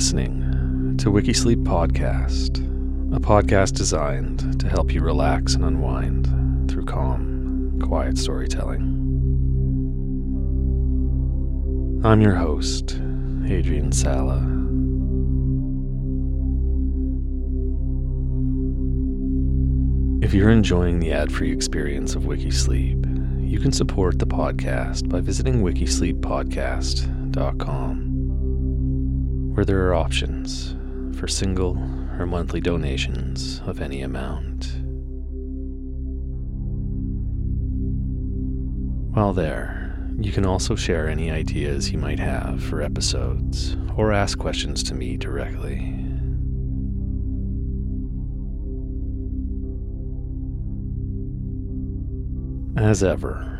Listening to Wikisleep Podcast, a podcast designed to help you relax and unwind through calm, quiet storytelling. I'm your host, Adrian Sala. If you're enjoying the ad free experience of Wikisleep, you can support the podcast by visiting wikisleeppodcast.com there are options for single or monthly donations of any amount. While there, you can also share any ideas you might have for episodes or ask questions to me directly. As ever,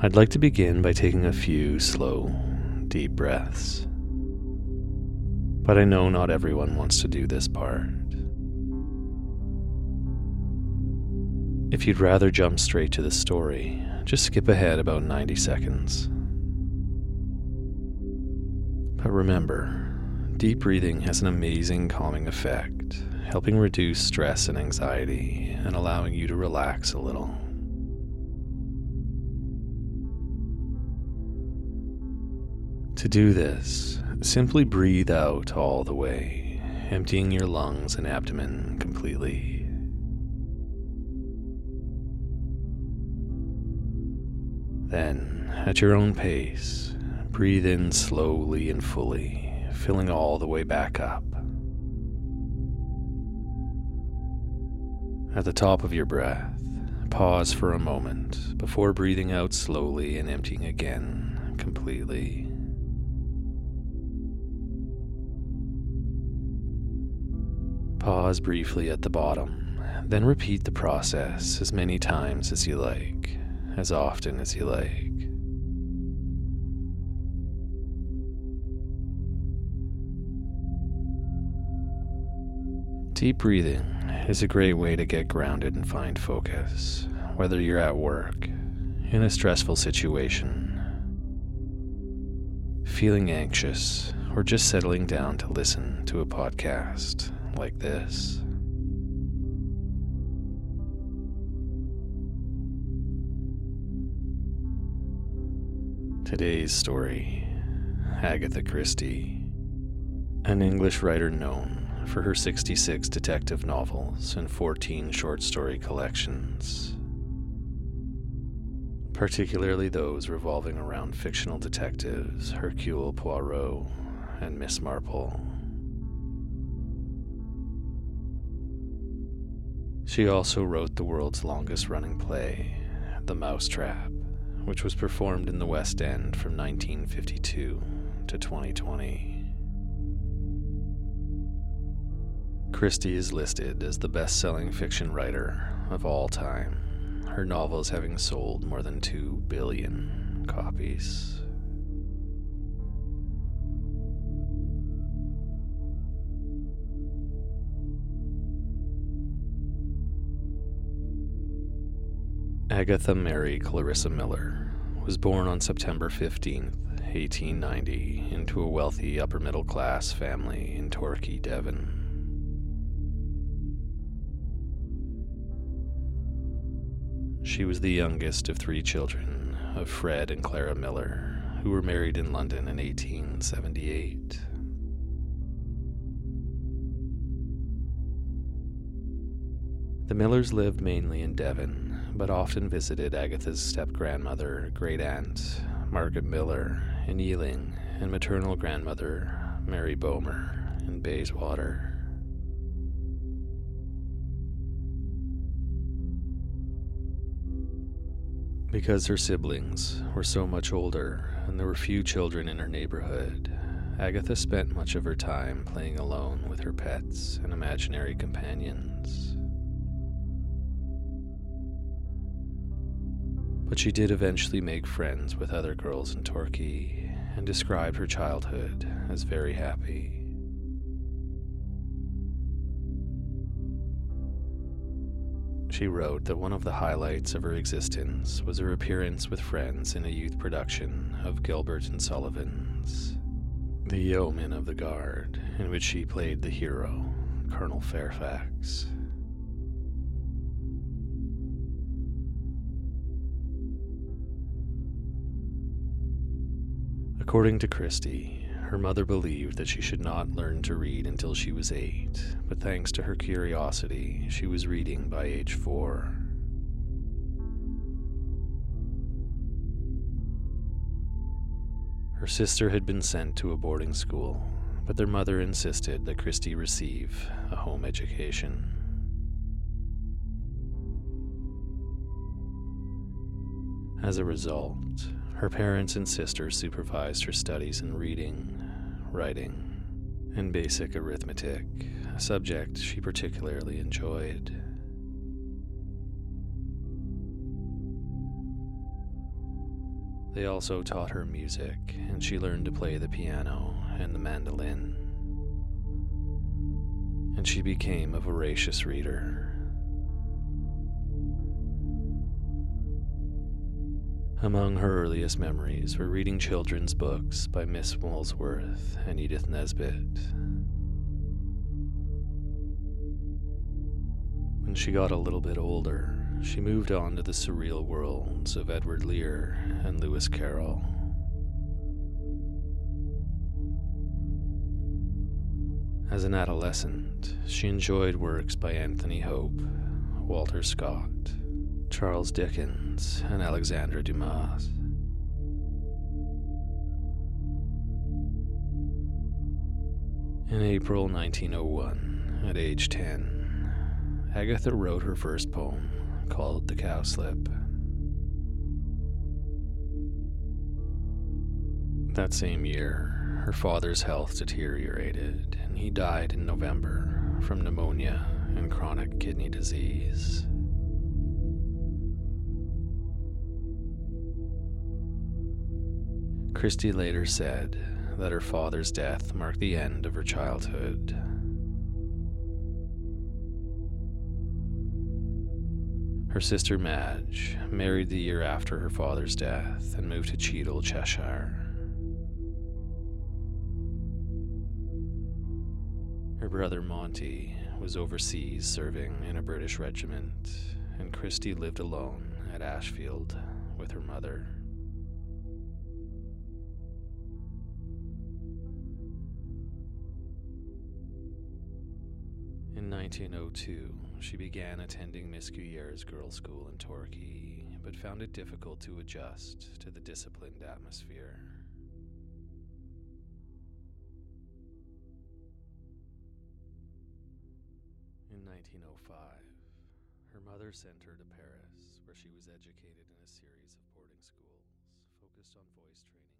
I'd like to begin by taking a few slow, deep breaths but I know not everyone wants to do this part. If you'd rather jump straight to the story, just skip ahead about 90 seconds. But remember, deep breathing has an amazing calming effect, helping reduce stress and anxiety and allowing you to relax a little. To do this, simply breathe out all the way, emptying your lungs and abdomen completely. Then, at your own pace, breathe in slowly and fully, filling all the way back up. At the top of your breath, pause for a moment before breathing out slowly and emptying again completely. Pause briefly at the bottom, then repeat the process as many times as you like, as often as you like. Deep breathing is a great way to get grounded and find focus, whether you're at work, in a stressful situation, feeling anxious, or just settling down to listen to a podcast like this. Today's story Agatha Christie, an English writer known for her 66 detective novels and 14 short story collections, particularly those revolving around fictional detectives Hercule Poirot and Miss Marple. She also wrote the world's longest running play, The Mousetrap, which was performed in the West End from 1952 to 2020. Christie is listed as the best selling fiction writer of all time, her novels having sold more than 2 billion copies. Agatha Mary Clarissa Miller was born on September 15, 1890, into a wealthy upper middle class family in Torquay, Devon. She was the youngest of three children of Fred and Clara Miller, who were married in London in 1878. The Millers lived mainly in Devon, but often visited Agatha's step grandmother, great aunt, Margaret Miller, in Ealing, and maternal grandmother, Mary Boehmer, in Bayswater. Because her siblings were so much older and there were few children in her neighborhood, Agatha spent much of her time playing alone with her pets and imaginary companions. But she did eventually make friends with other girls in Torquay and described her childhood as very happy. She wrote that one of the highlights of her existence was her appearance with friends in a youth production of Gilbert and Sullivan's The Yeomen of the Guard, in which she played the hero, Colonel Fairfax. According to Christie, her mother believed that she should not learn to read until she was eight, but thanks to her curiosity, she was reading by age four. Her sister had been sent to a boarding school, but their mother insisted that Christie receive a home education. As a result, her parents and sisters supervised her studies in reading, writing, and basic arithmetic, a subject she particularly enjoyed. They also taught her music, and she learned to play the piano and the mandolin. And she became a voracious reader. Among her earliest memories were reading children's books by Miss Molesworth and Edith Nesbit. When she got a little bit older, she moved on to the surreal worlds of Edward Lear and Lewis Carroll. As an adolescent, she enjoyed works by Anthony Hope, Walter Scott, Charles Dickens, and Alexandre Dumas. In April 1901, at age 10, Agatha wrote her first poem called The Cowslip. That same year, her father's health deteriorated and he died in November from pneumonia and chronic kidney disease. Christie later said that her father's death marked the end of her childhood. Her sister Madge married the year after her father's death and moved to Cheadle, Cheshire. Her brother Monty was overseas serving in a British regiment, and Christie lived alone at Ashfield with her mother. In 1902, she began attending Miss Miskuyer's Girls' School in Torquay, but found it difficult to adjust to the disciplined atmosphere. In 1905, her mother sent her to Paris, where she was educated in a series of boarding schools focused on voice training